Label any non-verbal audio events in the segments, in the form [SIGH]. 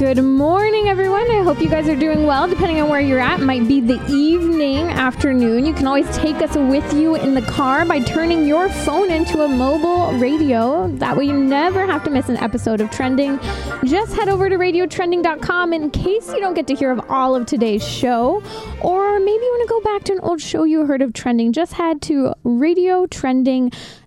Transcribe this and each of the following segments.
Good morning, everyone. I hope you guys are doing well, depending on where you're at. Might be the evening, afternoon. You can always take us with you in the car by turning your phone into a mobile radio. That way, you never have to miss an episode of Trending. Just head over to radiotrending.com in case you don't get to hear of all of today's show, or maybe you want to go back to an old show you heard of trending. Just head to radiotrending.com.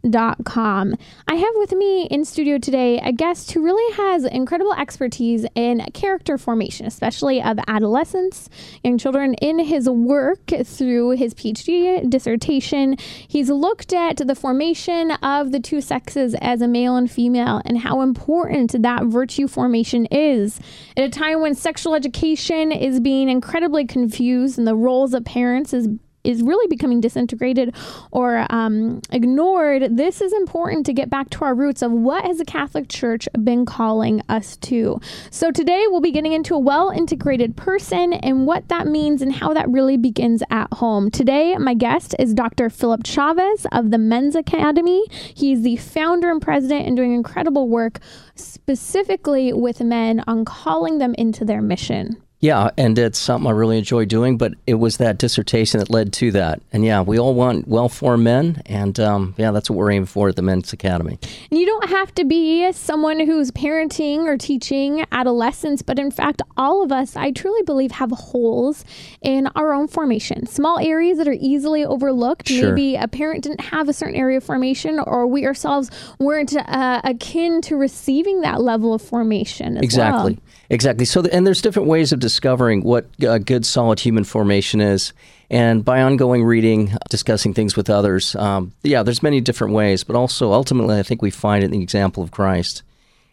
I have with me in studio today a guest who really has incredible expertise in character formation, especially of adolescents, young children. In his work through his PhD dissertation, he's looked at the formation of the two sexes as a male and female and how important that virtue formation is. At a time when sexual education is being incredibly confused and the roles of parents is is really becoming disintegrated or um, ignored, this is important to get back to our roots of what has the Catholic Church been calling us to. So today we'll be getting into a well integrated person and what that means and how that really begins at home. Today, my guest is Dr. Philip Chavez of the Men's Academy. He's the founder and president and doing incredible work specifically with men on calling them into their mission. Yeah, and it's something I really enjoy doing, but it was that dissertation that led to that. And yeah, we all want well formed men, and um, yeah, that's what we're aiming for at the Men's Academy. And you don't have to be someone who's parenting or teaching adolescents, but in fact, all of us, I truly believe, have holes in our own formation. Small areas that are easily overlooked. Sure. Maybe a parent didn't have a certain area of formation, or we ourselves weren't uh, akin to receiving that level of formation. As exactly. Well. Exactly. So, and there's different ways of discovering what uh, good, solid human formation is, and by ongoing reading, discussing things with others. Um, yeah, there's many different ways, but also ultimately, I think we find it in the example of Christ.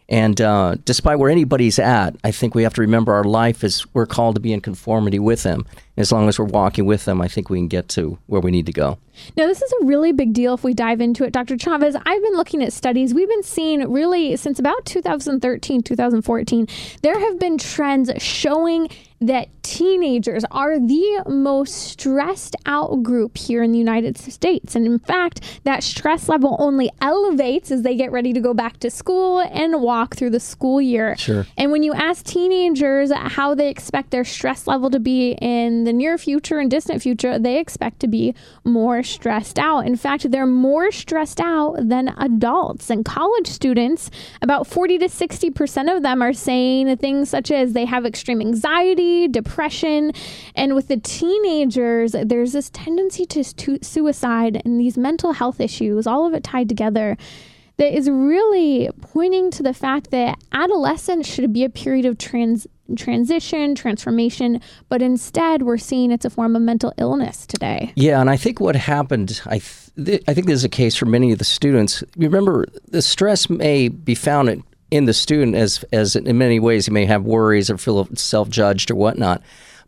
And uh, despite where anybody's at, I think we have to remember our life is we're called to be in conformity with Him. As long as we're walking with them, I think we can get to where we need to go. Now, this is a really big deal if we dive into it. Dr. Chavez, I've been looking at studies. We've been seeing really since about 2013, 2014, there have been trends showing that teenagers are the most stressed out group here in the United States. And in fact, that stress level only elevates as they get ready to go back to school and walk through the school year. Sure. And when you ask teenagers how they expect their stress level to be in the near future and distant future, they expect to be more stressed out. In fact, they're more stressed out than adults. And college students, about 40 to 60% of them are saying things such as they have extreme anxiety depression. And with the teenagers, there's this tendency to, to suicide and these mental health issues, all of it tied together that is really pointing to the fact that adolescence should be a period of trans transition, transformation, but instead we're seeing it's a form of mental illness today. Yeah, and I think what happened, I th- I think this is a case for many of the students. Remember, the stress may be found in, in the student as as in many ways he may have worries or feel self judged or whatnot.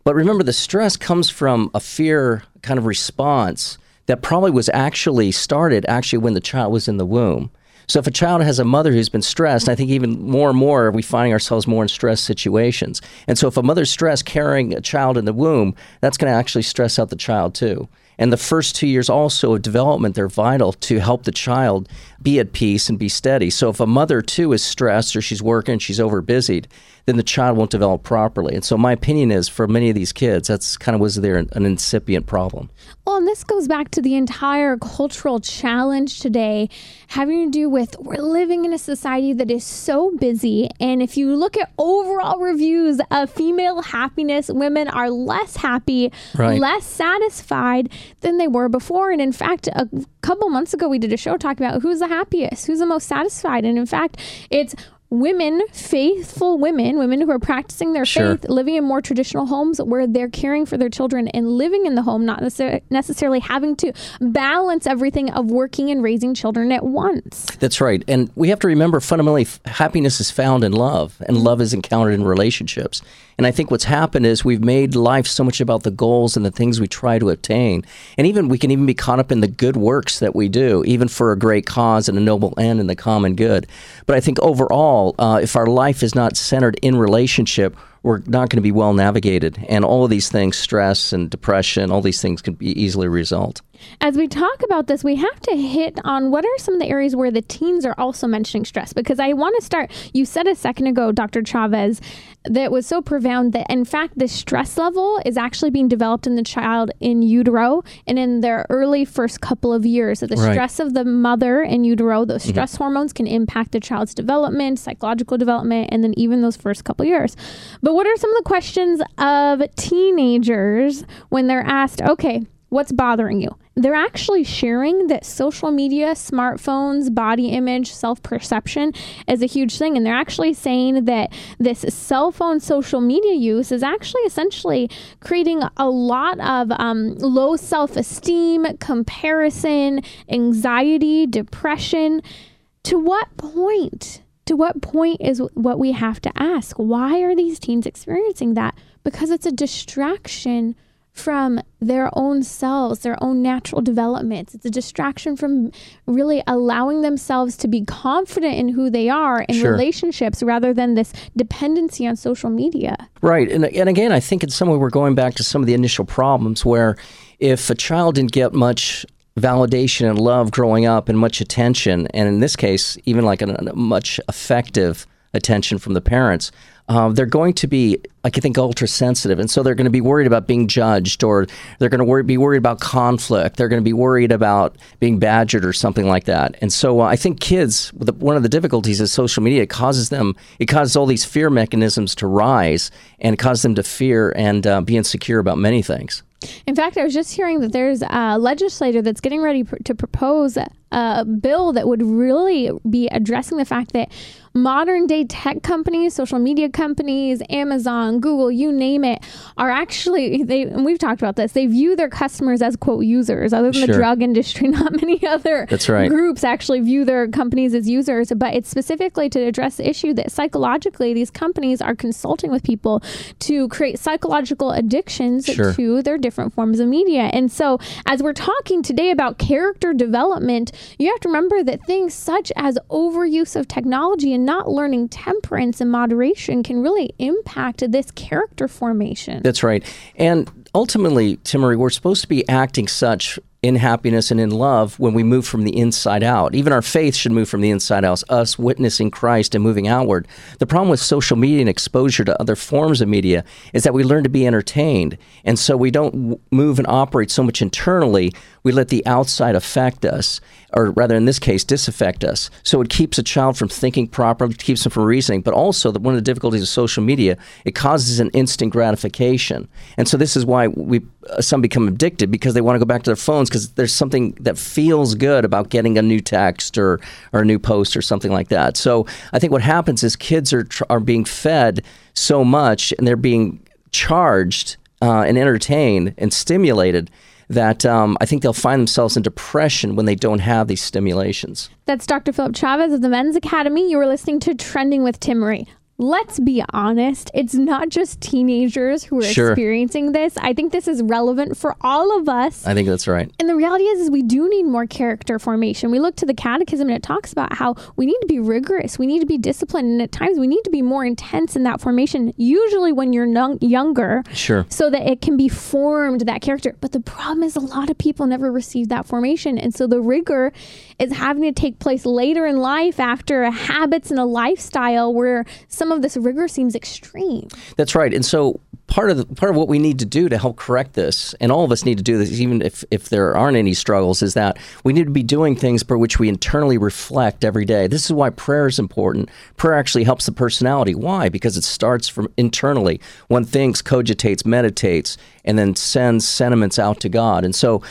But remember, the stress comes from a fear kind of response that probably was actually started actually when the child was in the womb. So if a child has a mother who's been stressed, I think even more and more we finding ourselves more in stress situations. And so if a mother's stressed carrying a child in the womb, that's going to actually stress out the child too. And the first two years also of development, they're vital to help the child be at peace and be steady. So if a mother too is stressed or she's working, she's overbusied, then the child won't develop properly. And so my opinion is for many of these kids, that's kind of was there an, an incipient problem. Well, and this goes back to the entire cultural challenge today, having to do with we're living in a society that is so busy. And if you look at overall reviews of female happiness, women are less happy, Right. less satisfied than they were before. And in fact, a couple months ago, we did a show talking about who's the happiest, who's the most satisfied. And in fact, it's women, faithful women, women who are practicing their Sure. faith, living in more traditional homes where they're caring for their children and living in the home, not necessar- necessarily having to balance everything of working and raising children at once. That's right. And we have to remember fundamentally, f- happiness is found in love, and love is encountered in relationships. And I think what's happened is we've made life so much about the goals and the things we try to obtain. And even we can even be caught up in the good works that we do, even for a great cause and a noble end and the common good. But I think overall, uh, if our life is not centered in relationship, we're not going to be well navigated. And all of these things, stress and depression, all these things can be easily result. As we talk about this, we have to hit on what are some of the areas where the teens are also mentioning stress. Because I want to start, you said a second ago, Dr. Chavez, that was so profound that in fact, the stress level is actually being developed in the child in utero and in their early first couple of years. So the Right. stress of the mother in utero, those mm-hmm. stress hormones can impact the child's development, psychological development, and then even those first couple years. But what are some of the questions of teenagers when they're asked, okay, what's bothering you? They're actually sharing that social media, smartphones, body image, self perception is a huge thing. And they're actually saying that this cell phone social media use is actually essentially creating a lot of um, low self esteem, comparison, anxiety, depression. To what point? To what point is what we have to ask? Why are these teens experiencing that? Because it's a distraction from their own selves, their own natural developments. It's a distraction from really allowing themselves to be confident in who they are in Sure. relationships rather than this dependency on social media. Right. And, and again, I think in some way we're going back to some of the initial problems where if a child didn't get much validation and love growing up and much attention, and in this case, even like a, a much effective attention from the parents, uh, they're going to be, I think, ultra sensitive. And so they're going to be worried about being judged or they're going to worry, be worried about conflict. They're going to be worried about being badgered or something like that. And so uh, I think kids, the, one of the difficulties is social media it causes them, it causes all these fear mechanisms to rise and cause them to fear and uh, be insecure about many things. In fact, I was just hearing that there's a legislator that's getting ready pr- to propose a bill that would really be addressing the fact that modern day tech companies, social media companies, Amazon, Google, you name it, are actually they and we've talked about this. They view their customers as quote users. Other than the drug industry, [LAUGHS] not many other That's right. groups actually view their companies as users, but it's specifically to address the issue that psychologically these companies are consulting with people to create psychological addictions Sure. to their different forms of media. And so, as we're talking today about character development, you have to remember that things such as overuse of technology and not learning temperance and moderation can really impact this character formation. That's right. And ultimately, Timmerie, we're supposed to be acting such in happiness and in love when we move from the inside out. Even our faith should move from the inside out, us witnessing Christ and moving outward. The problem with social media and exposure to other forms of media is that we learn to be entertained. And so we don't move and operate so much internally, we let the outside affect us, or rather, in this case, disaffect us. So it keeps a child from thinking properly, keeps them from reasoning. But also, the, one of the difficulties of social media, it causes an instant gratification. And so this is why we uh, some become addicted because they want to go back to their phones because there's something that feels good about getting a new text or, or a new post or something like that. So I think what happens is kids are are being fed so much and they're being charged uh, and entertained and stimulated that um, I think they'll find themselves in depression when they don't have these stimulations. That's Dr. Philip Chavez of the Men's Academy. You were listening to Trending with Timmerie. Let's be honest, it's not just teenagers who are Sure. experiencing this. I think this is relevant for all of us. I think that's right. And the reality is, is we do need more character formation. We look to the catechism and it talks about how we need to be rigorous, we need to be disciplined, and at times we need to be more intense in that formation. Usually when you're young, younger, Sure. so that it can be formed that character. But the problem is a lot of people never receive that formation, and so the rigor is having to take place later in life after habits and a lifestyle where some of this rigor seems extreme. That's right. And so part of the, part of what we need to do to help correct this, and all of us need to do this, even if if there aren't any struggles, is that we need to be doing things for which we internally reflect every day. This is why prayer is important. Prayer actually helps the personality. Why? Because it starts from internally. One thinks, cogitates, meditates, and then sends sentiments out to God. And so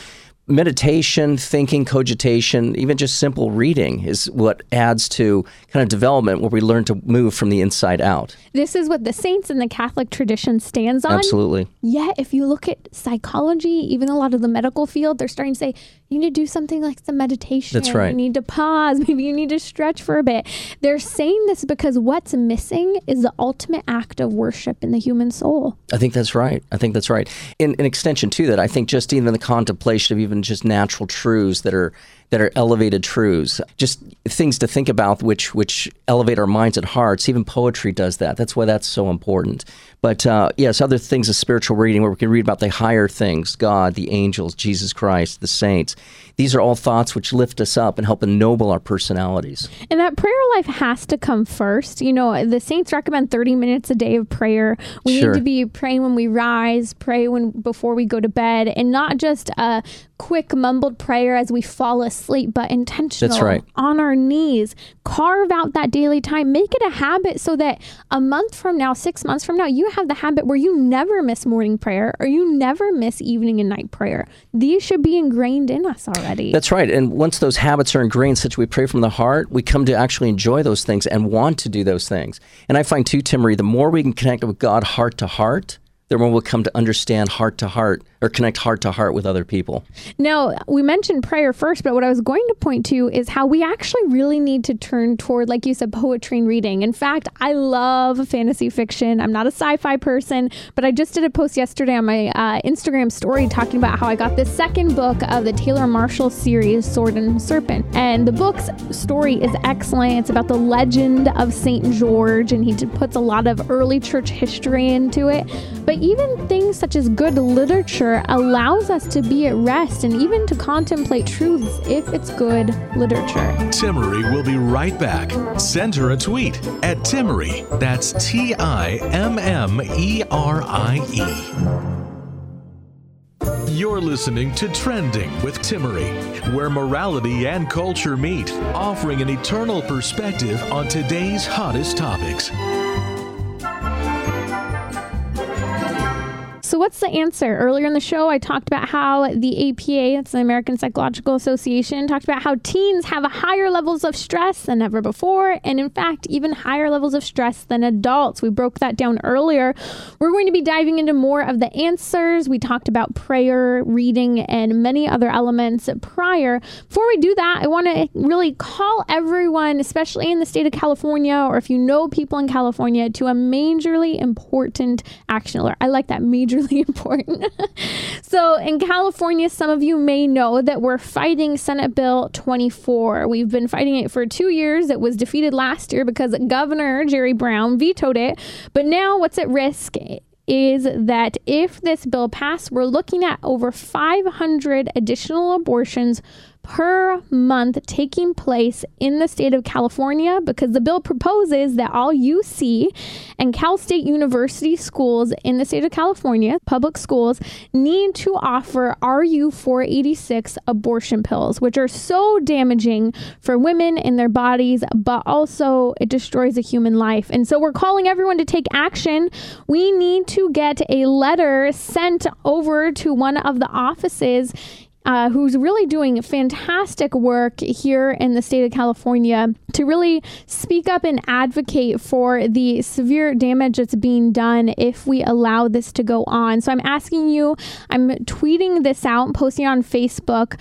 meditation, thinking, cogitation, even just simple reading is what adds to kind of development where we learn to move from the inside out. This is what the saints in the Catholic tradition stands on. Absolutely. Yet, if you look at psychology, even a lot of the medical field, they're starting to say you need to do something like some meditation. That's right. You need to pause. [LAUGHS] Maybe you need to stretch for a bit. They're saying this because what's missing is the ultimate act of worship in the human soul. I think that's right. I think that's right. In, in extension to that, I think just even the contemplation of even just natural truths that are that are elevated truths, just things to think about, which which elevate our minds and hearts. Even poetry does that. That's why that's so important. But uh, yes, other things of spiritual reading where we can read about the higher things, God, the angels, Jesus Christ, the saints. These are all thoughts which lift us up and help ennoble our personalities. And that prayer life has to come first. You know, the saints recommend 30 minutes a day of prayer. We Sure. need to be praying when we rise, pray when before we go to bed, and not just a quick mumbled prayer as we fall asleep, but intentional That's right. on our knees. Carve out that daily time. Make it a habit so that a month from now, 6 months from now, you have the habit where you never miss morning prayer or you never miss evening and night prayer. These should be ingrained in us already. That's right. And once those habits are ingrained, such we pray from the heart, we come to actually enjoy those things and want to do those things. And I find too, Timmerie, the more we can connect with God heart to heart, the more we'll come to understand heart to heart or connect heart to heart with other people. Now, we mentioned prayer first, but what I was going to point to is how we actually really need to turn toward, like you said, poetry and reading. In fact, I love fantasy fiction. I'm not a sci fi person, but I just did a post yesterday on my uh, Instagram story talking about how I got the second book of the Taylor Marshall series, Sword and Serpent. And the book's story is excellent. It's about the legend of St. George, and he puts a lot of early church history into it. But even things such as good literature allows us to be at rest and even to contemplate truths if it's good literature. Timmerie will be right back. Send her a tweet at Timmerie. That's T I M M E R I E. You're listening to Trending with Timmerie, where morality and culture meet, offering an eternal perspective on today's hottest topics. So, what's the answer? Earlier in the show, I talked about how the APA, that's the American Psychological Association, talked about how teens have higher levels of stress than ever before, and in fact, even higher levels of stress than adults. We broke that down earlier. We're going to be diving into more of the answers. We talked about prayer, reading, and many other elements prior. Before we do that, I want to really call everyone, especially in the state of California, or if you know people in California, to a majorly important action alert. I like that, majorly [LAUGHS] important. so, in California, some of you may know that we're fighting Senate Bill 24. We've been fighting it for two years. It was defeated last year because Governor Jerry Brown vetoed it. But now, what's at risk? Is that if this bill passed, we're looking at over 500 additional abortions per month taking place in the state of California because the bill proposes that all UC and Cal State University schools in the state of California, public schools, need to offer RU 486 abortion pills, which are so damaging for women in their bodies, but also it destroys a human life. And so we're calling everyone to take action. We need to get a letter sent over to one of the offices uh, who's really doing fantastic work here in the state of California to really speak up and advocate for the severe damage that's being done if we allow this to go on. So I'm asking you, I'm tweeting this out posting on Facebook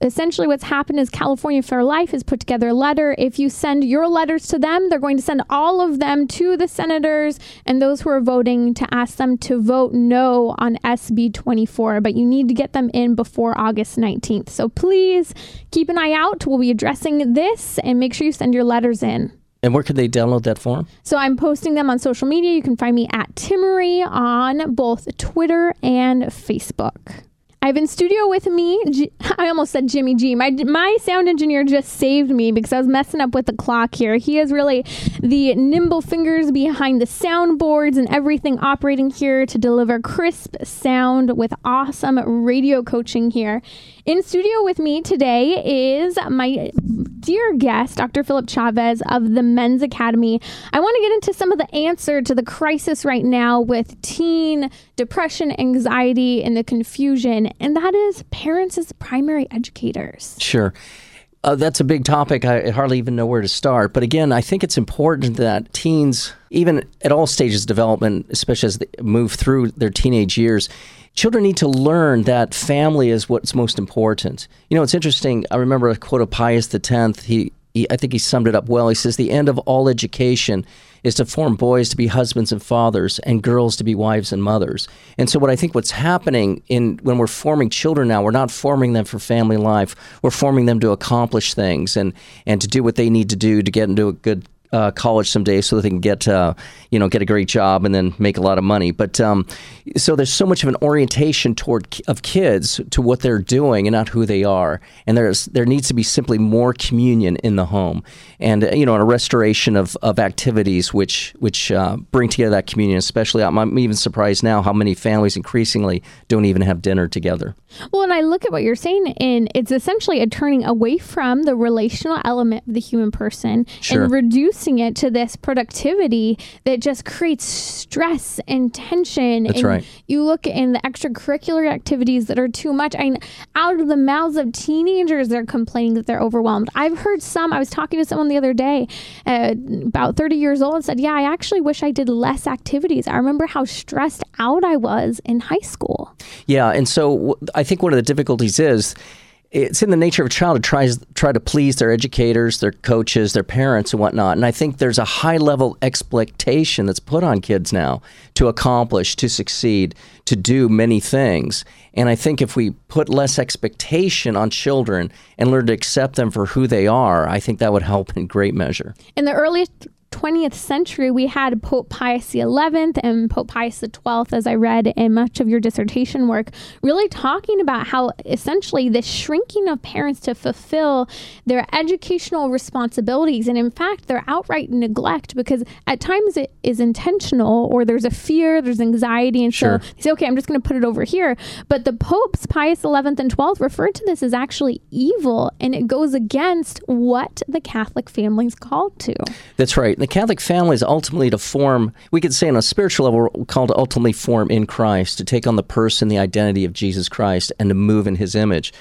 essentially what's happened is California Fair Life has put together a letter. If you send your letters to them, they're going to send all of them to the senators and those who are voting to ask them to vote no on SB 24. But you need to get them in before August 19th. So please keep an eye out. We'll be addressing this and make sure you send your letters in. And where can they download that form? So I'm posting them on social media. You can find me at Timmerie on both Twitter and Facebook. I have in studio with me. G- [LAUGHS] I almost said Jimmy G. My my sound engineer just saved me because I was messing up with the clock here. He is really the nimble fingers behind the soundboards and everything operating here to deliver crisp sound with awesome radio coaching here. In studio with me today is my dear guest, Dr. Philip Chavez of the Men's Academy. I want to get into some of the answer to the crisis right now with teen depression, anxiety, and the confusion, and that is parents as primary educators. Sure. Uh, that's a big topic. I hardly even know where to start. But again, I think it's important that teens, even at all stages of development, especially as they move through their teenage years, children need to learn that family is what's most important. You know, it's interesting. I remember a quote of Pius X. He, he I think he summed it up well. He says, "The end of all education is to form boys to be husbands and fathers and girls to be wives and mothers. And so what I think what's happening in when we're forming children now, we're not forming them for family life. We're forming them to accomplish things and and to do what they need to do to get into a good uh, college someday so that they can get uh, you know get a great job and then make a lot of money. But um, so there's so much of an orientation toward of kids to what they're doing and not who they are. And there's there needs to be simply more communion in the home and uh, you know a restoration of, of activities which which uh, bring together that communion. Especially I'm, I'm even surprised now how many families increasingly don't even have dinner together. Well, and I look at what you're saying, and it's essentially a turning away from the relational element of the human person Sure. and reducing it to this productivity that just creates stress and tension. That's and right. You look in the extracurricular activities that are too much. I out of the mouths of teenagers, they're complaining that they're overwhelmed. I've heard some. I was talking to someone the other day, uh, about 30 years old, and said, "Yeah, I actually wish I did less activities. I remember how stressed out I was in high school." Yeah, and so w- I think one of the difficulties is it's in the nature of a child to try try to please their educators, their coaches, their parents, and whatnot. And I think there's a high level expectation that's put on kids now to accomplish, to succeed, to do many things. And I think if we put less expectation on children and learn to accept them for who they are, I think that would help in great measure. In the early 20th century, we had Pope Pius XI and Pope Pius XII, as I read in much of your dissertation work, really talking about how essentially the shrinking of parents to fulfill their educational responsibilities, and in fact, their outright neglect, because at times it is intentional or there's a fear, there's anxiety, and Sure. so they say, okay, I'm just going to put it over here. But the popes, Pius XI and XII, referred to this as actually evil, and it goes against what the Catholic family is called to. That's right. The Catholic family is ultimately to form, we could say on a spiritual level, we're called to ultimately form in Christ, to take on the person, the identity of Jesus Christ, and to move in his image.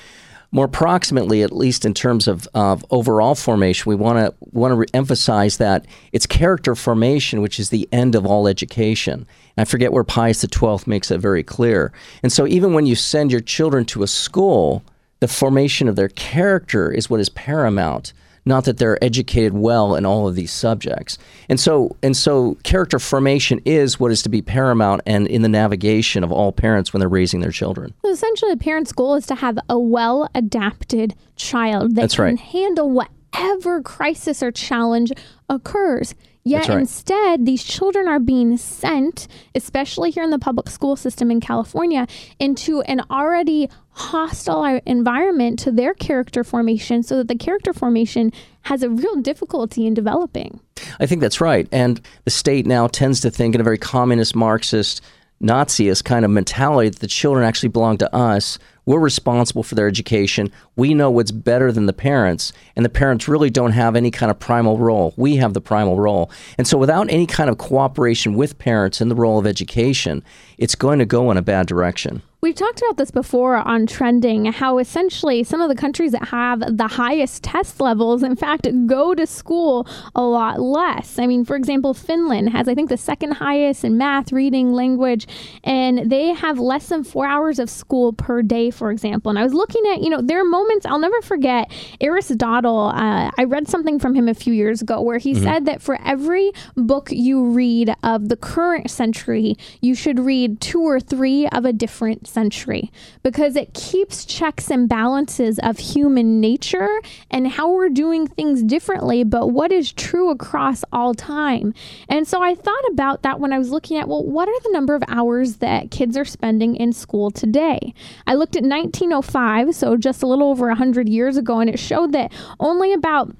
More proximately, at least in terms of, of overall formation, we want to want to re- emphasize that it's character formation, which is the end of all education. And I forget where Pius XII makes it very clear. And so, even when you send your children to a school, the formation of their character is what is paramount not that they're educated well in all of these subjects. And so and so character formation is what is to be paramount and in the navigation of all parents when they're raising their children. So essentially, the parent's goal is to have a well adapted child that That's can right. handle whatever crisis or challenge occurs. Yet right. instead, these children are being sent, especially here in the public school system in California, into an already hostile environment to their character formation so that the character formation has a real difficulty in developing. I think that's right. And the state now tends to think in a very communist, Marxist, Naziist kind of mentality that the children actually belong to us. We're responsible for their education. We know what's better than the parents, and the parents really don't have any kind of primal role. We have the primal role. And so, without any kind of cooperation with parents in the role of education, it's going to go in a bad direction. We've talked about this before on trending, how essentially some of the countries that have the highest test levels, in fact, go to school a lot less. I mean, for example, Finland has, I think, the second highest in math, reading, language, and they have less than four hours of school per day, for example. And I was looking at, you know, there are moments I'll never forget. Aristotle, uh, I read something from him a few years ago where he said that for every book you read of the current century, you should read two or three of a different century because it keeps checks and balances of human nature and how we're doing things differently, but what is true across all time. And so I thought about that when I was looking at, well, what are the number of hours that kids are spending in school today? I looked at 1905, so just a little over 100 years ago, and it showed that only about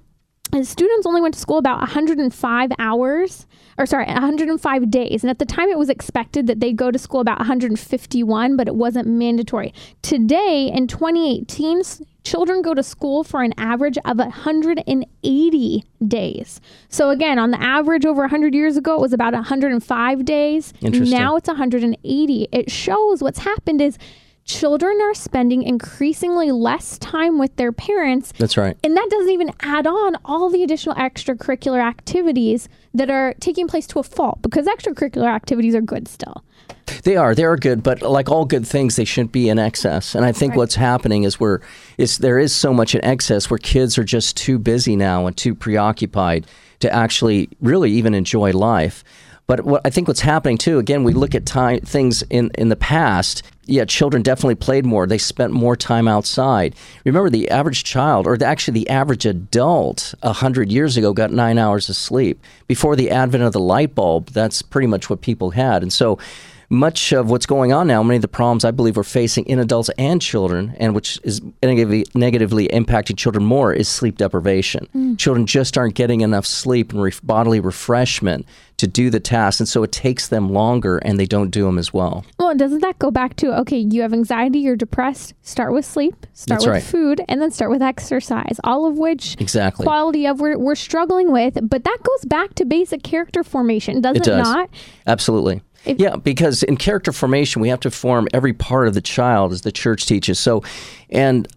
and students only went to school about 105 hours or sorry 105 days. And at the time it was expected that they go to school about 151 but it wasn't mandatory. Today in 2018 children go to school for an average of 180 days. So again on the average over 100 years ago it was about 105 days. Interesting. now it's 180 it shows what's happened is children are spending increasingly less time with their parents That's right. and that doesn't even add on all the additional extracurricular activities that are taking place to a fault because extracurricular activities are good still. They are. They are good, but like all good things, they shouldn't be in excess. And I think Right. what's happening is we're is there is so much in excess where kids are just too busy now and too preoccupied to actually really even enjoy life. But what I think what's happening too, again, we look at time things in in the past. Yeah, children definitely played more. They spent more time outside. Remember, the average child, or actually the average adult, a hundred years ago, got nine hours of sleep. Before the advent of the light bulb, that's pretty much what people had. And so, much of what's going on now, many of the problems I believe we're facing in adults and children, and which is negatively, negatively impacting children more, is sleep deprivation. Mm. Children just aren't getting enough sleep and re- bodily refreshment to do the tasks, and so it takes them longer, and they don't do them as well. Well, doesn't that go back to okay, you have anxiety, you're depressed, start with sleep, start That's with right. food, and then start with exercise, all of which Exactly. quality of we're, we're struggling with, but that goes back to basic character formation, does it, It does. not? Absolutely. Yeah, because in character formation, we have to form every part of the child, as the church teaches. So, and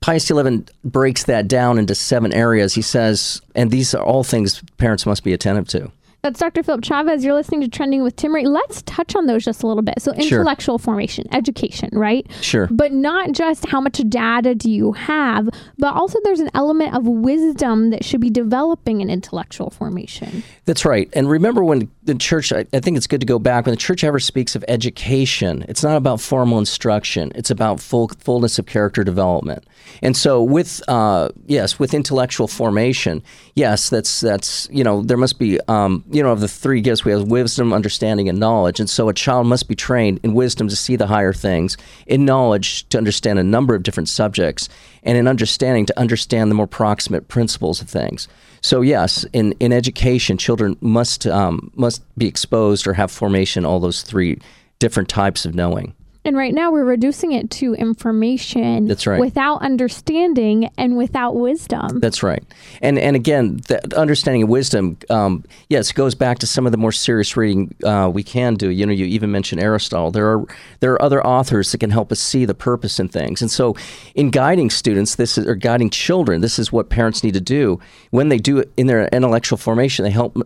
Pius XI breaks that down into seven areas. He says, and these are all things parents must be attentive to. That's Dr. Philip Chavez. You're listening to Trending with Timmerie. Let's touch on those just a little bit. So, Sure. intellectual formation, education, right? Sure. But not just how much data do you have, but also there's an element of wisdom that should be developing in intellectual formation. That's right. And remember when the church, I, I think it's good to go back, when the church ever speaks of education, it's not about formal instruction, it's about full, fullness of character development. And so, with, uh, yes, with intellectual formation, yes, that's, that's you know, there must be, um, you know, of the three gifts, we have wisdom, understanding, and knowledge. And so, a child must be trained in wisdom to see the higher things, in knowledge to understand a number of different subjects, and in understanding to understand the more proximate principles of things. So yes, in, in education, children must um, must be exposed or have formation all those three different types of knowing. And right now we're reducing it to information That's right. without understanding and without wisdom. That's right. And and again, the understanding of wisdom, um, yes, goes back to some of the more serious reading uh, we can do. You know, you even mentioned Aristotle. There are there are other authors that can help us see the purpose in things. And so, in guiding students, this is or guiding children, this is what parents need to do when they do it in their intellectual formation. They help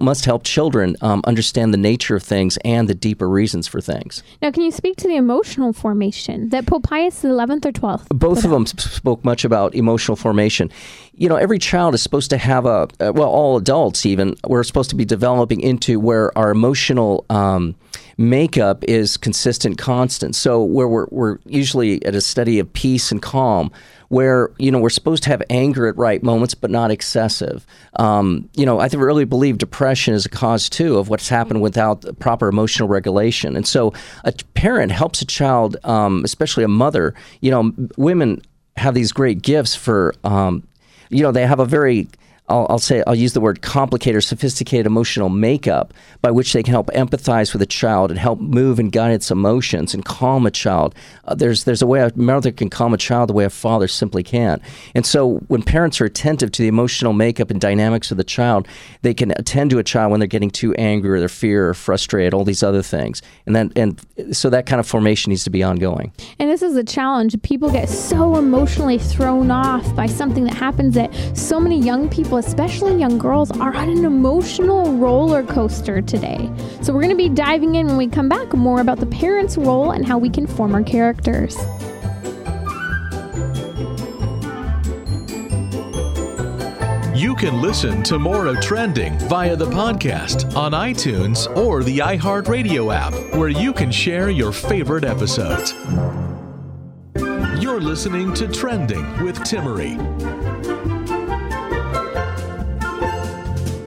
must help children um, understand the nature of things and the deeper reasons for things. Now, can you speak to the emotional formation that Pope Pius XI or 12th? both of them spoke much about emotional formation. You know, every child is supposed to have a, uh, well, all adults even, we're supposed to be developing into where our emotional um, makeup is consistent, constant. So, where we're, we're usually at a study of peace and calm, where, you know, we're supposed to have anger at right moments, but not excessive. Um, you know, I think really believe depression is a cause too of what's happened without proper emotional regulation. And so, a parent helps a child, um, especially a mother. You know, women have these great gifts for, um, you know, they have a very I'll, I'll say I'll use the word complicated or sophisticated emotional makeup by which they can help empathize with a child and help move and guide its emotions and calm a child. Uh, there's there's a way a mother can calm a child the way a father simply can. And so when parents are attentive to the emotional makeup and dynamics of the child, they can attend to a child when they're getting too angry or they're fear or frustrated, all these other things. And then and so that kind of formation needs to be ongoing. And this is a challenge. People get so emotionally thrown off by something that happens that so many young people, especially young girls, are on an emotional roller coaster today. So, we're going to be diving in when we come back more about the parents' role and how we can form our characters. You can listen to more of Trending via the podcast on iTunes or the iHeartRadio app, where you can share your favorite episodes. You're listening to Trending with Timmerie.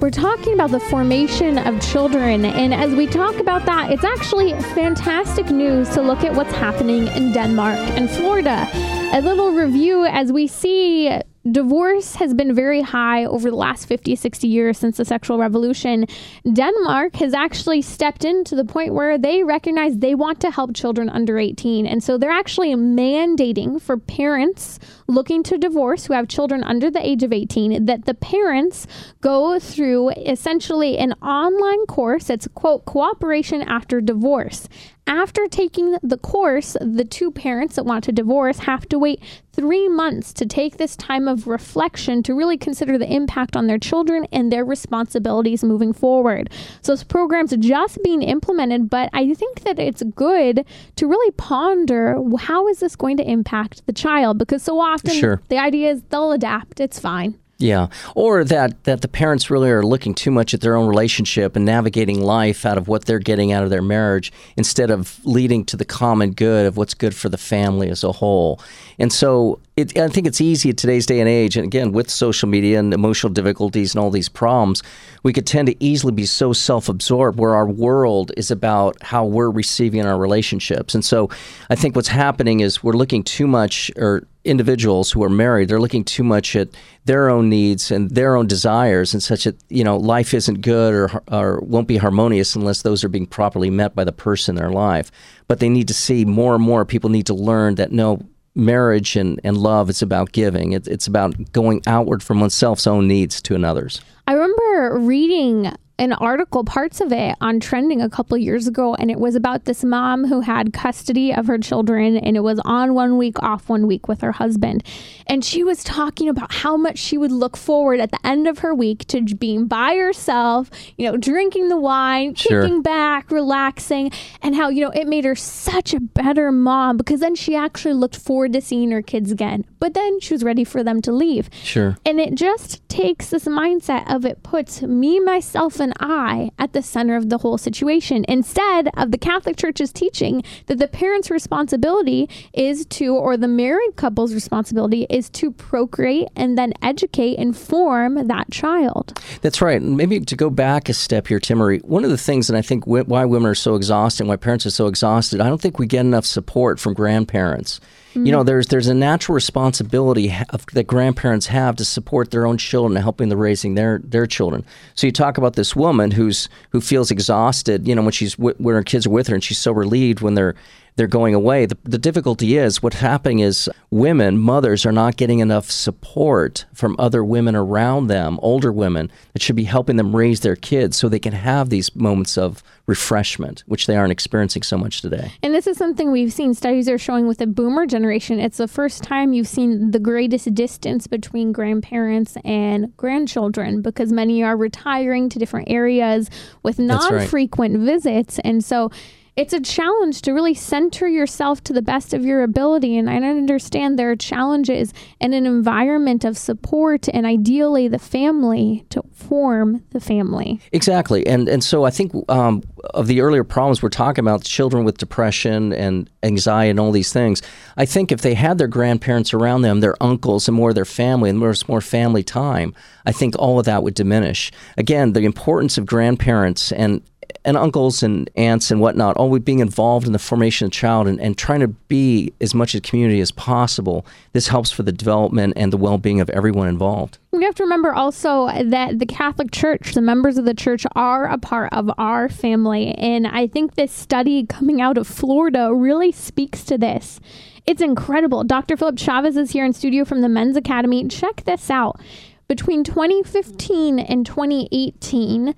We're talking about the formation of children, and as we talk about that, it's actually fantastic news to look at what's happening in Denmark and Florida. A little review as we see divorce has been very high over the last 50, 60 years since the sexual revolution. Denmark has actually stepped in to the point where they recognize they want to help children under 18. And so they're actually mandating for parents looking to divorce who have children under the age of 18 that the parents go through essentially an online course. It's quote cooperation after divorce. After taking the course, the two parents that want to divorce have to wait three months to take this time of reflection to really consider the impact on their children and their responsibilities moving forward. So this program's just being implemented, but I think that it's good to really ponder how is this going to impact the child because so often Sure. the idea is they'll adapt, it's fine. Yeah, or that that the parents really are looking too much at their own relationship and navigating life out of what they're getting out of their marriage instead of leading to the common good of what's good for the family as a whole. And so it, I think it's easy in today's day and age, and again with social media and emotional difficulties and all these problems, we could tend to easily be so self-absorbed where our world is about how we're receiving our relationships. And so I think what's happening is we're looking too much or individuals who are married, they're looking too much at their own needs and their own desires, and such that you know life isn't good or or won't be harmonious unless those are being properly met by the person in their life. But they need to see more and more people need to learn that no. Marriage and, and love, it's about giving. It, it's about going outward from oneself's own needs to another's. I remember reading an article, parts of it, on trending a couple years ago, and it was about this mom who had custody of her children, and it was on one week, off one week with her husband. And she was talking about how much she would look forward at the end of her week to being by herself, you know, drinking the wine, Sure. kicking back, relaxing, and how, you know, it made her such a better mom because then she actually looked forward to seeing her kids again. But then she was ready for them to leave. Sure. And it just takes this mindset of it puts me, myself, and I at the center of the whole situation instead of the Catholic Church's teaching that the parent's responsibility is to, or the married couple's responsibility is to procreate and then educate and form that child. That's right. Maybe to go back a step here, Timmerie, one of the things that I think why women are so exhausted and why parents are so exhausted, I don't think we get enough support from grandparents. You know, mm-hmm. there's there's a natural responsibility of, that grandparents have to support their own children and helping the raising their their children. So you talk about this woman who's who feels exhausted, you know, when she's w- when her kids are with her, and she's so relieved when they're they're going away. The, the difficulty is what's happening is women, mothers, are not getting enough support from other women around them, older women, that should be helping them raise their kids so they can have these moments of refreshment, which they aren't experiencing so much today. And this is something we've seen studies are showing with the boomer generation. It's the first time you've seen the greatest distance between grandparents and grandchildren because many are retiring to different areas with non right. frequent visits. And so it's a challenge to really center yourself to the best of your ability. And I understand there are challenges in an environment of support and ideally the family to form the family. Exactly, and and so I think um, of the earlier problems we're talking about, children with depression and anxiety and all these things. I think if they had their grandparents around them, their uncles, and more of their family, and more more family time, I think all of that would diminish. Again, the importance of grandparents and and uncles and aunts and whatnot, always being involved in the formation of the child and, and trying to be as much a community as possible. This helps for the development and the well being of everyone involved. We have to remember also that the Catholic Church, the members of the church, are a part of our family. And I think this study coming out of Florida really speaks to this. It's incredible. Dr. Philip Chavez is here in studio from the Men's Academy. Check this out. Between 2015 and 2018,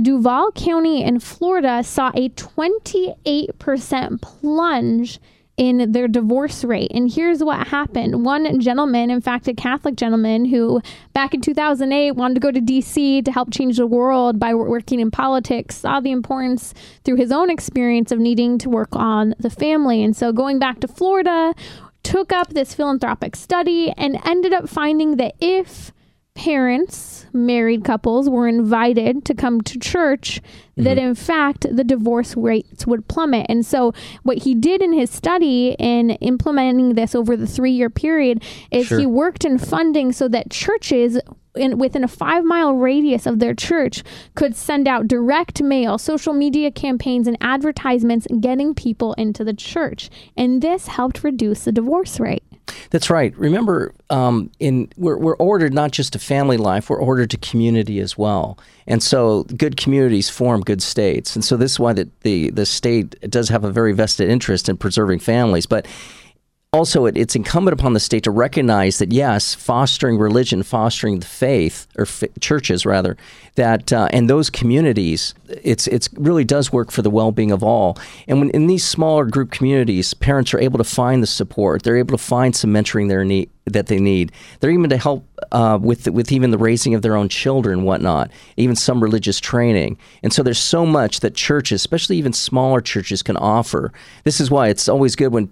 Duval County in Florida saw a 28% plunge in their divorce rate. And here's what happened. One gentleman, in fact, a Catholic gentleman who back in 2008 wanted to go to DC to help change the world by working in politics, saw the importance through his own experience of needing to work on the family. And so going back to Florida, took up this philanthropic study and ended up finding that if parents, married couples, were invited to come to church, that mm-hmm. in fact the divorce rates would plummet. And so, what he did in his study in implementing this over the three year period is Sure. he worked in funding so that churches. In, within a five mile radius of their church, could send out direct mail, social media campaigns, and advertisements getting people into the church. And this helped reduce the divorce rate. That's right. Remember, um, in we're, we're ordered not just to family life; we're ordered to community as well. And so, good communities form good states. And so, this is why the the, the state does have a very vested interest in preserving families, but also it, it's incumbent upon the state to recognize that yes fostering religion fostering the faith or f- churches rather that uh, and those communities it's it's really does work for the well-being of all. And when in these smaller group communities parents are able to find the support they're able to find some mentoring their need that they need. They're even to help uh, with with even the raising of their own children whatnot even some religious training. And so there's so much that churches especially even smaller churches can offer. This is why it's always good when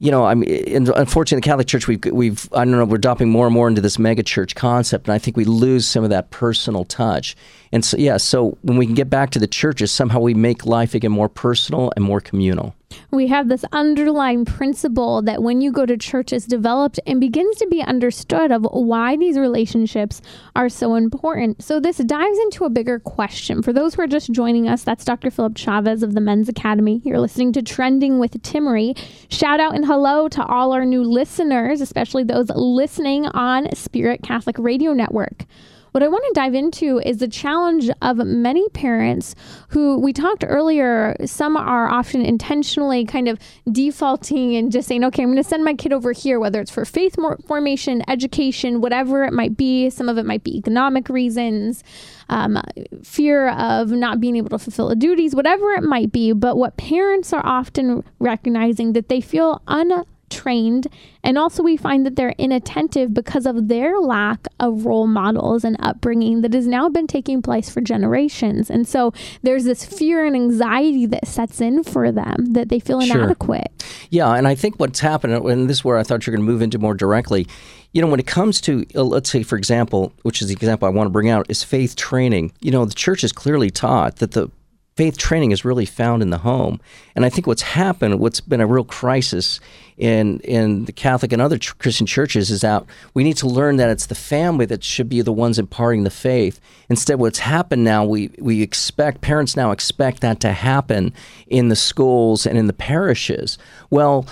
you know, I mean, unfortunately, the Catholic Church, we've, we've, I don't know, we're adopting more and more into this mega church concept, and I think we lose some of that personal touch. And so, yeah, so when we can get back to the churches, somehow we make life again more personal and more communal. We have this underlying principle that when you go to church is developed and begins to be understood of why these relationships are so important. So this dives into a bigger question. For those who are just joining us, that's Dr. Philip Chavez of the Men's Academy. You're listening to Trending with Timmerie. Shout out and hello to all our new listeners, especially those listening on Spirit Catholic Radio Network. What I want to dive into is the challenge of many parents who we talked earlier. Some are often intentionally kind of defaulting and just saying, okay, I'm going to send my kid over here, whether it's for faith formation, education, whatever it might be. Some of it might be economic reasons. Um, fear of not being able to fulfill the duties, whatever it might be. But what parents are often recognizing that they feel un trained. And also, we find that they're inattentive because of their lack of role models and upbringing that has now been taking place for generations. And so, there's this fear and anxiety that sets in for them that they feel inadequate. Sure. Yeah. And I think what's happened, and this is where I thought you're going to move into more directly. You know, when it comes to, uh, let's say, for example, which is the example I want to bring out, is faith training. You know, the church has clearly taught that the faith training is really found in the home. And I think what's happened, what's been a real crisis in in the Catholic and other ch- Christian churches is that we need to learn that it's the family that should be the ones imparting the faith. Instead, what's happened now, we we expect parents now expect that to happen in the schools and in the parishes. Well.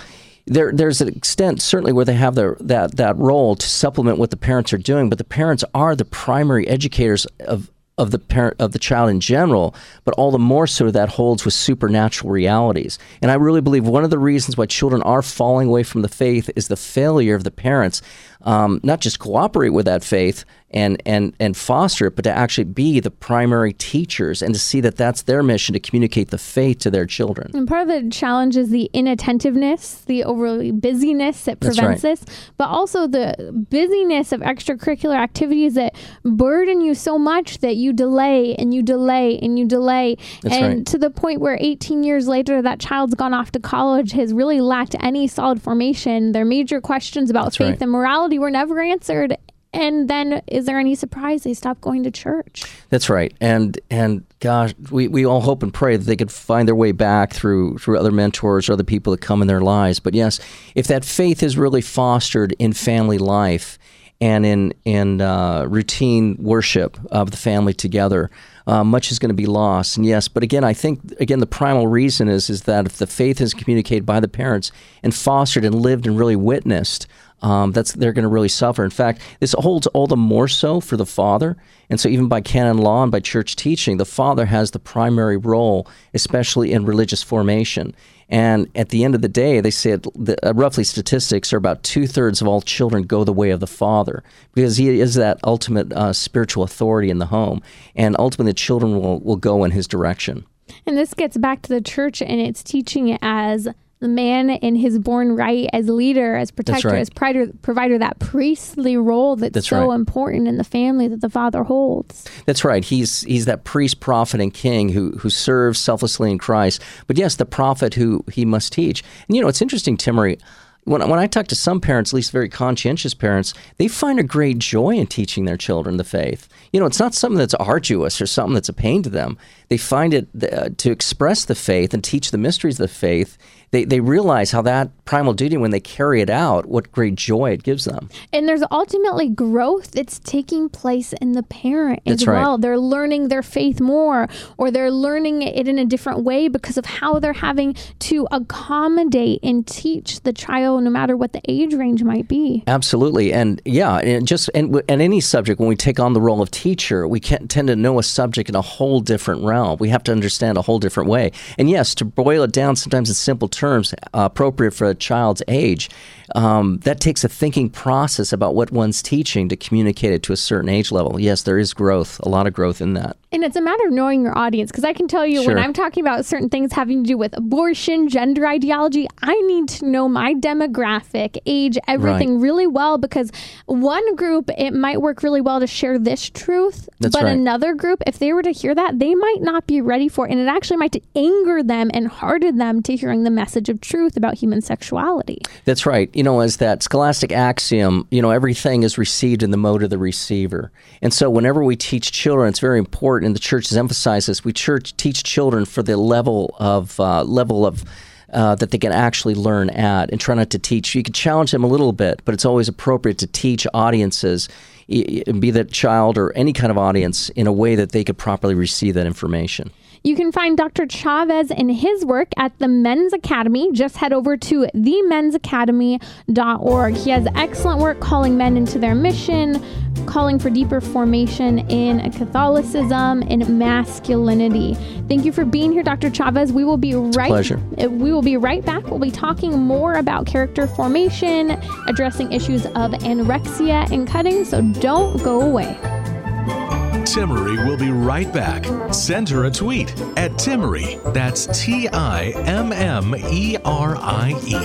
There, there's an extent certainly where they have their, that that role to supplement what the parents are doing, but the parents are the primary educators of, of the parent of the child in general, but all the more so that holds with supernatural realities. And I really believe one of the reasons why children are falling away from the faith is the failure of the parents um, not just cooperate with that faith and, and, and foster it, but to actually be the primary teachers and to see that that's their mission to communicate the faith to their children. And part of the challenge is the inattentiveness, the overly busyness that prevents right. this, but also the busyness of extracurricular activities that burden you so much that you delay and you delay and you delay. That's and right. to the point where 18 years later, that child's gone off to college, has really lacked any solid formation. Their major questions about that's faith right. and morality were never answered and then is there any surprise they stop going to church? That's right. And and gosh we, we all hope and pray that they could find their way back through through other mentors or other people that come in their lives. But yes if that faith is really fostered in family life and in in uh, routine worship of the family together uh, much is going to be lost. And yes, but again, I think again the primal reason is is that if the faith is communicated by the parents and fostered and lived and really witnessed, um, that's they're going to really suffer. In fact, this holds all the more so for the father. And so, even by canon law and by church teaching, the father has the primary role, especially in religious formation. And at the end of the day, they say the, uh, roughly statistics are about two thirds of all children go the way of the father because he is that ultimate uh, spiritual authority in the home. And ultimately, the children will, will go in his direction. And this gets back to the church and its teaching as the man in his born right as leader, as protector, right. as provider, provider, that priestly role that's, that's so right. important in the family that the father holds. That's right. He's he's that priest, prophet, and king who who serves selflessly in Christ. But yes, the prophet who he must teach. And you know, it's interesting, Timmerie when, when I talk to some parents, at least very conscientious parents, they find a great joy in teaching their children the faith. You know, it's not something that's arduous or something that's a pain to them. They find it uh, to express the faith and teach the mysteries of the faith. They, they realize how that primal duty, when they carry it out, what great joy it gives them. And there's ultimately growth that's taking place in the parent as That's right. well. They're learning their faith more, or they're learning it in a different way because of how they're having to accommodate and teach the child, no matter what the age range might be. Absolutely, and yeah, and just and, and any subject when we take on the role of teacher, we tend to know a subject in a whole different realm. We have to understand a whole different way. And yes, to boil it down, sometimes it's simple terms, appropriate for a child's age, um, that takes a thinking process about what one's teaching to communicate it to a certain age level. Yes, there is growth, a lot of growth in that. And it's a matter of knowing your audience because I can tell you when I'm talking about certain things having to do with abortion, gender ideology, I need to know my demographic, age, everything really well because one group, it might work really well to share this truth, That's but right. another group, if they were to hear that, they might not be ready for it. And it actually might anger them and harden them to hearing the message of truth about human sexuality. That's right. You know, as that scholastic axiom, you know, everything is received in the mode of the receiver. And so whenever we teach children, it's very important, and the church has emphasized this, we church teach children for the level of uh, level of uh, that they can actually learn at and try not to teach. You can challenge them a little bit, but it's always appropriate to teach audiences, be that child or any kind of audience, in a way that they could properly receive that information. You can find Dr. Chavez and his work at the Men's Academy. Just head over to themensacademy.org. He has excellent work calling men into their mission, calling for deeper formation in Catholicism and masculinity. Thank you for being here, Dr. Chavez. We will be right pleasure. We will be right back. We'll be talking more about character formation, addressing issues of anorexia and cutting, so don't go away. Timmerie will be right back. Send her a tweet at Timmerie. That's T I M M E R I E.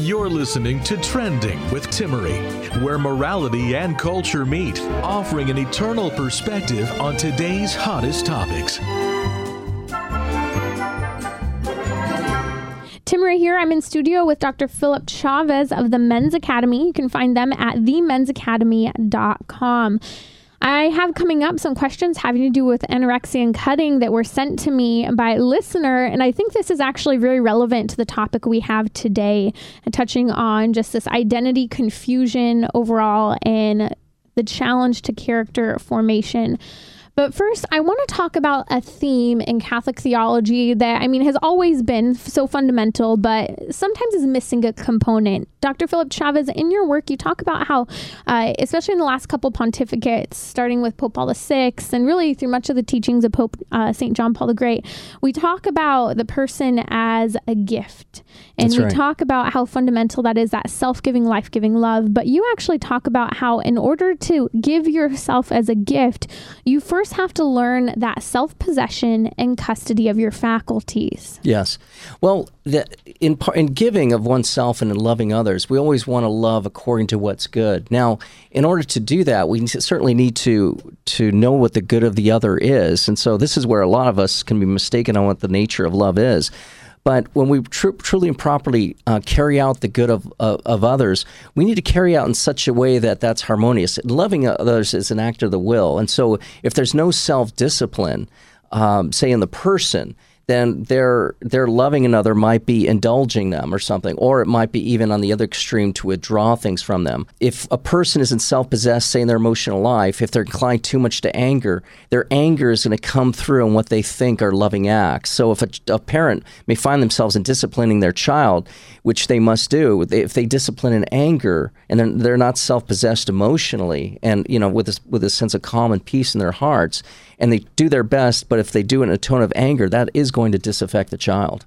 You're listening to Trending with Timmerie, where morality and culture meet, offering an eternal perspective on today's hottest topics. Timmerie here. I'm in studio with Dr. Philip Chavez of the Men's Academy. You can find them at themensacademy.com. I have coming up some questions having to do with anorexia and cutting that were sent to me by a listener. And I think this is actually very relevant to the topic we have today, uh, touching on just this identity confusion overall and the challenge to character formation. But first, I want to talk about a theme in Catholic theology that, I mean, has always been so fundamental, but sometimes is missing a component. Dr. Philip Chavez, in your work, you talk about how, uh, especially in the last couple pontificates, starting with Pope Paul VI and really through much of the teachings of Pope uh, St. John Paul the Great, we talk about the person as a gift. And That's we right. talk about how fundamental that is that self giving, life giving love. But you actually talk about how, in order to give yourself as a gift, you first have to learn that self possession and custody of your faculties. Yes. Well, the, in in giving of oneself and in loving others, we always want to love according to what's good. Now, in order to do that, we certainly need to to know what the good of the other is, and so this is where a lot of us can be mistaken on what the nature of love is. But when we tr- truly and properly uh, carry out the good of, of, of others, we need to carry out in such a way that that's harmonious. Loving others is an act of the will. And so if there's no self discipline, um, say in the person, then their their loving another might be indulging them or something, or it might be even on the other extreme to withdraw things from them. If a person isn't self-possessed, say in their emotional life, if they're inclined too much to anger, their anger is going to come through in what they think are loving acts. So if a, a parent may find themselves in disciplining their child, which they must do, if they discipline in anger and they're, they're not self-possessed emotionally, and you know with a, with a sense of calm and peace in their hearts, and they do their best, but if they do it in a tone of anger, that is going to disaffect the child.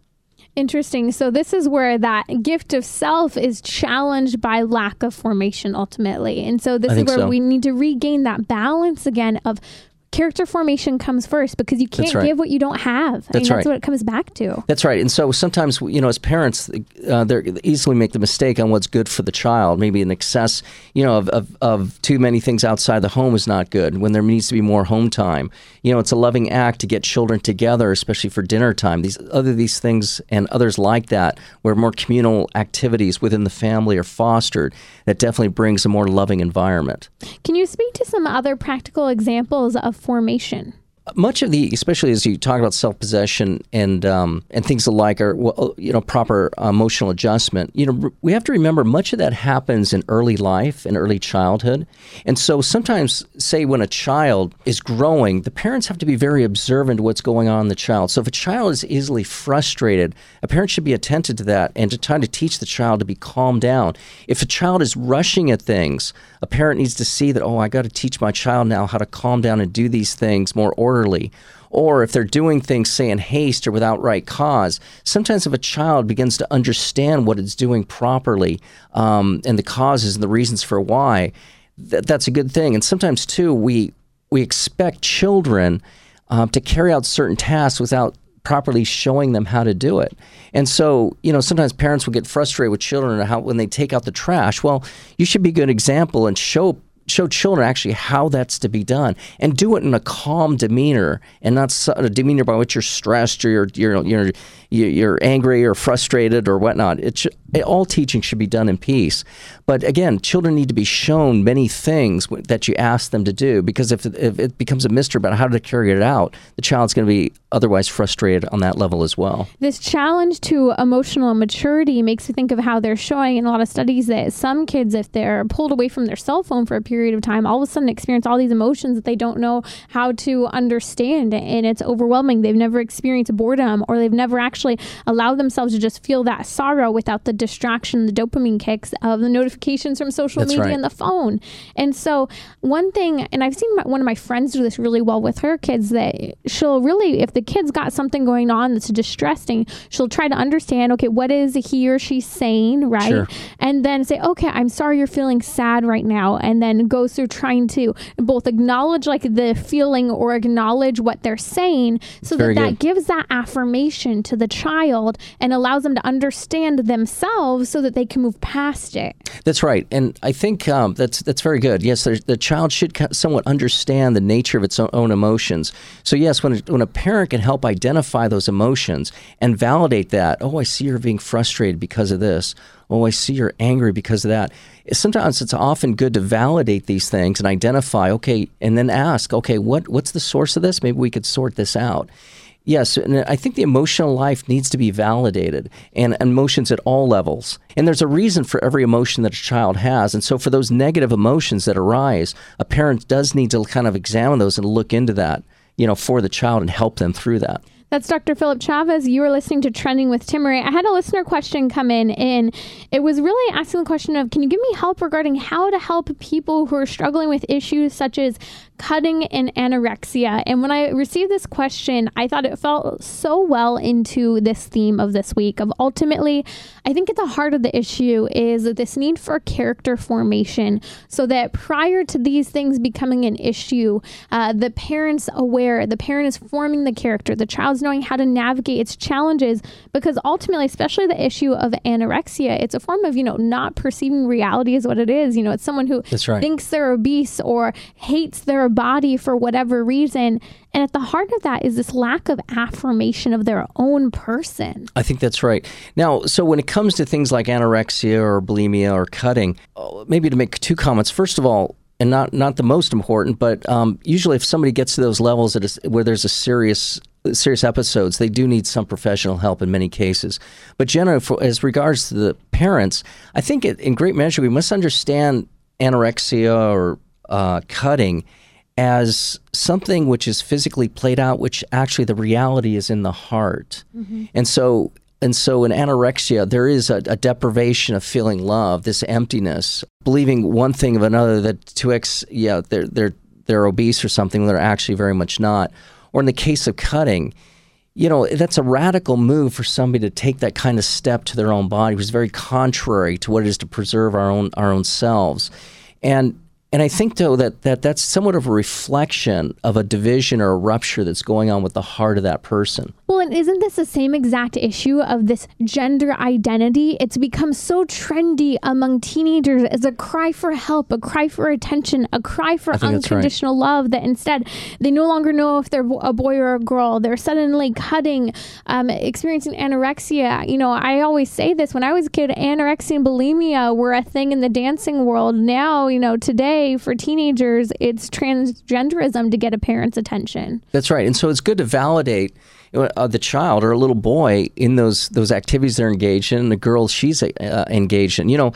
Interesting. So, this is where that gift of self is challenged by lack of formation ultimately. And so, this is where so. we need to regain that balance again of character formation comes first because you can't right. give what you don't have. I mean, That's that's what it comes back to. That's right. And so sometimes, you know, as parents, uh, they easily make the mistake on what's good for the child. Maybe an excess, you know, of, of, of too many things outside the home is not good when there needs to be more home time. You know, it's a loving act to get children together, especially for dinner time. These other these things and others like that, where more communal activities within the family are fostered, that definitely brings a more loving environment. Can you speak to some other practical examples of formation? Much of the, especially as you talk about self possession and um, and things alike, are well, you know proper emotional adjustment. You know, we have to remember much of that happens in early life, in early childhood, and so sometimes, say when a child is growing, the parents have to be very observant to what's going on in the child. So if a child is easily frustrated, a parent should be attentive to that and to try to teach the child to be calmed down. If a child is rushing at things, a parent needs to see that, oh, I got to teach my child now how to calm down and do these things more orderly. Or if they're doing things, say, in haste or without right cause, sometimes if a child begins to understand what it's doing properly um, and the causes and the reasons for why, th- that's a good thing. And sometimes, too, we, we expect children um, to carry out certain tasks without properly showing them how to do it. And so, you know, sometimes parents will get frustrated with children how when they take out the trash. Well, you should be a good example and show show children actually how that's to be done and do it in a calm demeanor and not a demeanor by which you're stressed or you're you're you're, you're angry or frustrated or whatnot. It should, all teaching should be done in peace. But again, children need to be shown many things that you ask them to do because if, if it becomes a mystery about how to carry it out, the child's going to be otherwise frustrated on that level as well. This challenge to emotional maturity makes me think of how they're showing in a lot of studies that some kids, if they're pulled away from their cell phone for a period of time, all of a sudden experience all these emotions that they don't know how to understand. And it's overwhelming. They've never experienced boredom or they've never actually allowed themselves to just feel that sorrow without the distraction, the dopamine kicks of the notifications from social That's media right. and the phone. And so, one thing, and I've seen my, one of my friends do this really well with her kids, that she'll really, if the kid's got something going on that's distressing, she'll try to understand, okay, what is he or she saying, right? Sure. And then say, okay, I'm sorry you're feeling sad right now. And then go through trying to both acknowledge like the feeling or acknowledge what they're saying so Very that good. that gives that affirmation to the child and allows them to understand themselves so that they can move past it. That's right, and I think um, that's that's very good. Yes, the child should somewhat understand the nature of its own emotions. So yes, when when a parent can help identify those emotions and validate that, oh, I see you're being frustrated because of this. Oh, I see you're angry because of that. Sometimes it's often good to validate these things and identify, okay, and then ask, okay, what what's the source of this? Maybe we could sort this out. Yes, and I think the emotional life needs to be validated and emotions at all levels. And there's a reason for every emotion that a child has. And so for those negative emotions that arise, a parent does need to kind of examine those and look into that, you know, for the child and help them through that. That's Dr. Philip Chavez. You are listening to Trending with Timmerie. I had a listener question come in, and it was really asking the question of Can you give me help regarding how to help people who are struggling with issues such as cutting and anorexia? And when I received this question, I thought it felt so well into this theme of this week of ultimately, I think at the heart of the issue is this need for character formation so that prior to these things becoming an issue, uh, the parent's aware, the parent is forming the character, the child's knowing how to navigate its challenges because ultimately, especially the issue of anorexia, it's a form of, you know, not perceiving reality as what it is. You know, it's someone who right. thinks they're obese or hates their body for whatever reason. And at the heart of that is this lack of affirmation of their own person. I think that's right. Now, so when it comes to things like anorexia or bulimia or cutting, uh, maybe to make two comments. First of all, and not not the most important, but um, usually if somebody gets to those levels where there's a serious serious episodes, they do need some professional help in many cases. But generally, for, as regards to the parents, I think it, in great measure we must understand anorexia or uh, cutting as something which is physically played out, which actually the reality is in the heart. Mm-hmm. And so and so in anorexia, there is a, a, deprivation of feeling love, this emptiness, believing one thing of another that 2x, yeah, they're, they're, they're obese or something, they're actually very much not. Or in the case of cutting, you know, that's a radical move for somebody to take that kind of step to their own body, which is very contrary to what it is to preserve our own, our own selves. And and I think though that, that that's somewhat of a reflection of a division or a rupture that's going on with the heart of that person. Well, and isn't this the same exact issue of this gender identity? It's become so trendy among teenagers as a cry for help, a cry for attention, a cry for unconditional right. love that instead they no longer know if they're a boy or a girl. They're suddenly cutting, um, experiencing anorexia. You know, I always say this when I was a kid, anorexia and bulimia were a thing in the dancing world. Now, you know, today for teenagers, it's transgenderism to get a parent's attention. That's right. And so it's good to validate uh, the child or a little boy in those those activities they're engaged in, and the girl she's uh, engaged in. You know,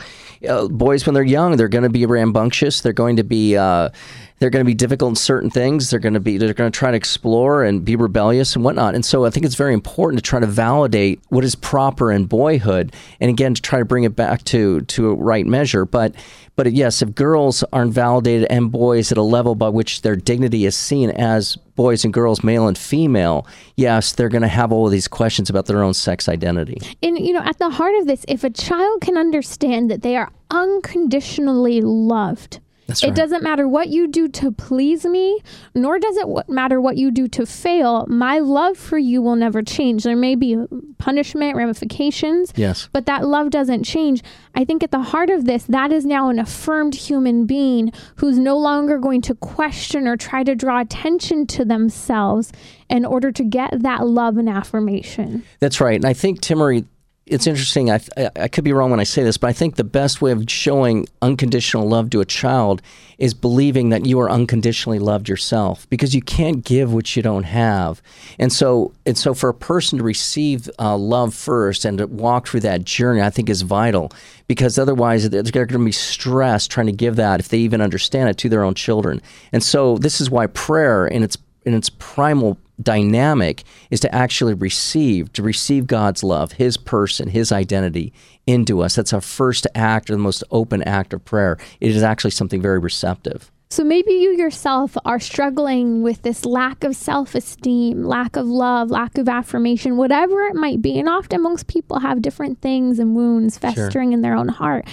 uh, boys when they're young, they're going to be rambunctious. They're going to be uh, they're going to be difficult in certain things. They're going to be they're going to try to explore and be rebellious and whatnot. And so I think it's very important to try to validate what is proper in boyhood, and again to try to bring it back to to a right measure. But but yes, if girls aren't validated and boys at a level by which their dignity is seen as boys and girls, male and female, yes, they're going to have all of these questions about their own sex identity. And you know, at the heart of this, if a child can understand that they are unconditionally loved Right. It doesn't matter what you do to please me, nor does it matter what you do to fail. My love for you will never change. There may be punishment, ramifications, yes, but that love doesn't change. I think at the heart of this, that is now an affirmed human being who's no longer going to question or try to draw attention to themselves in order to get that love and affirmation. That's right. And I think, Timmerie, it's interesting. I, I could be wrong when I say this, but I think the best way of showing unconditional love to a child is believing that you are unconditionally loved yourself, because you can't give what you don't have. And so, and so, for a person to receive uh, love first and to walk through that journey, I think is vital. Because otherwise, they're going to be stressed trying to give that if they even understand it to their own children. And so, this is why prayer, in its in its primal dynamic is to actually receive, to receive God's love, His person, His identity into us. That's our first act or the most open act of prayer. It is actually something very receptive. So maybe you yourself are struggling with this lack of self esteem, lack of love, lack of affirmation, whatever it might be. And often most people have different things and wounds festering sure. in their own heart.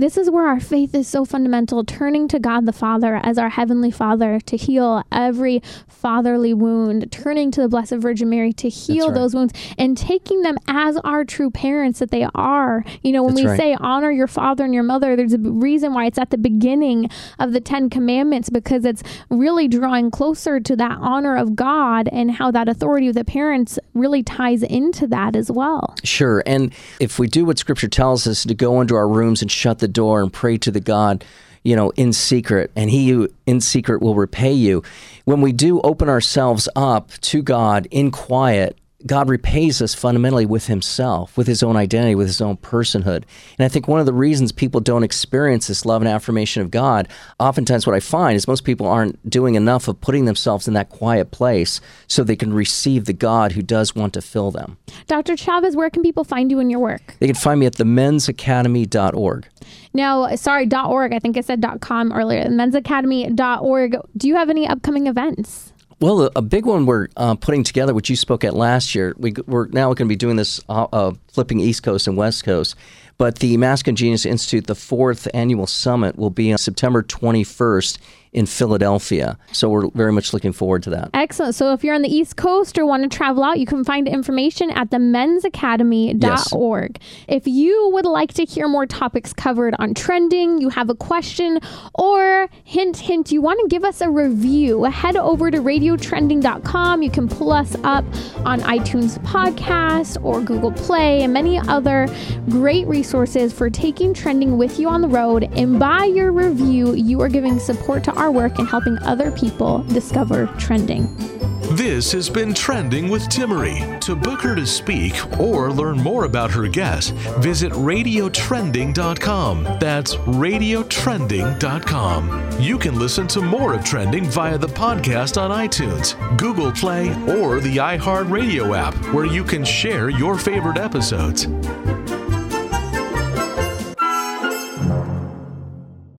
This is where our faith is so fundamental, turning to God the Father as our Heavenly Father to heal every fatherly wound, turning to the Blessed Virgin Mary to heal right. those wounds, and taking them as our true parents that they are. You know, when That's we right. say honor your father and your mother, there's a reason why it's at the beginning of the Ten Commandments because it's really drawing closer to that honor of God and how that authority of the parents really ties into that as well. Sure. And if we do what Scripture tells us to go into our rooms and shut the door and pray to the God, you know, in secret, and He who in secret will repay you. When we do open ourselves up to God in quiet, God repays us fundamentally with Himself, with His own identity, with His own personhood. And I think one of the reasons people don't experience this love and affirmation of God, oftentimes what I find is most people aren't doing enough of putting themselves in that quiet place so they can receive the God who does want to fill them. Dr. Chavez, where can people find you in your work? They can find me at themensacademy.org. Now, sorry, .org. I think I said .com earlier. Mensacademy.org. Do you have any upcoming events? Well, a big one we're uh, putting together, which you spoke at last year. We, are now going to be doing this, uh, uh, flipping East Coast and West Coast. But the Masculine Genius Institute, the fourth annual summit, will be on September 21st in Philadelphia. So we're very much looking forward to that. Excellent. So if you're on the East Coast or want to travel out, you can find information at the mensacademy.org. Yes. If you would like to hear more topics covered on trending, you have a question, or hint, hint, you want to give us a review, head over to radiotrending.com. You can pull us up on iTunes Podcast or Google Play and many other great resources for taking trending with you on the road. And by your review, you are giving support to our work in helping other people discover trending. This has been Trending with Timmerie. To book her to speak or learn more about her guest, visit radiotrending.com. That's radiotrending.com. You can listen to more of Trending via the podcast on iTunes, Google Play, or the iHeartRadio app, where you can share your favorite episodes.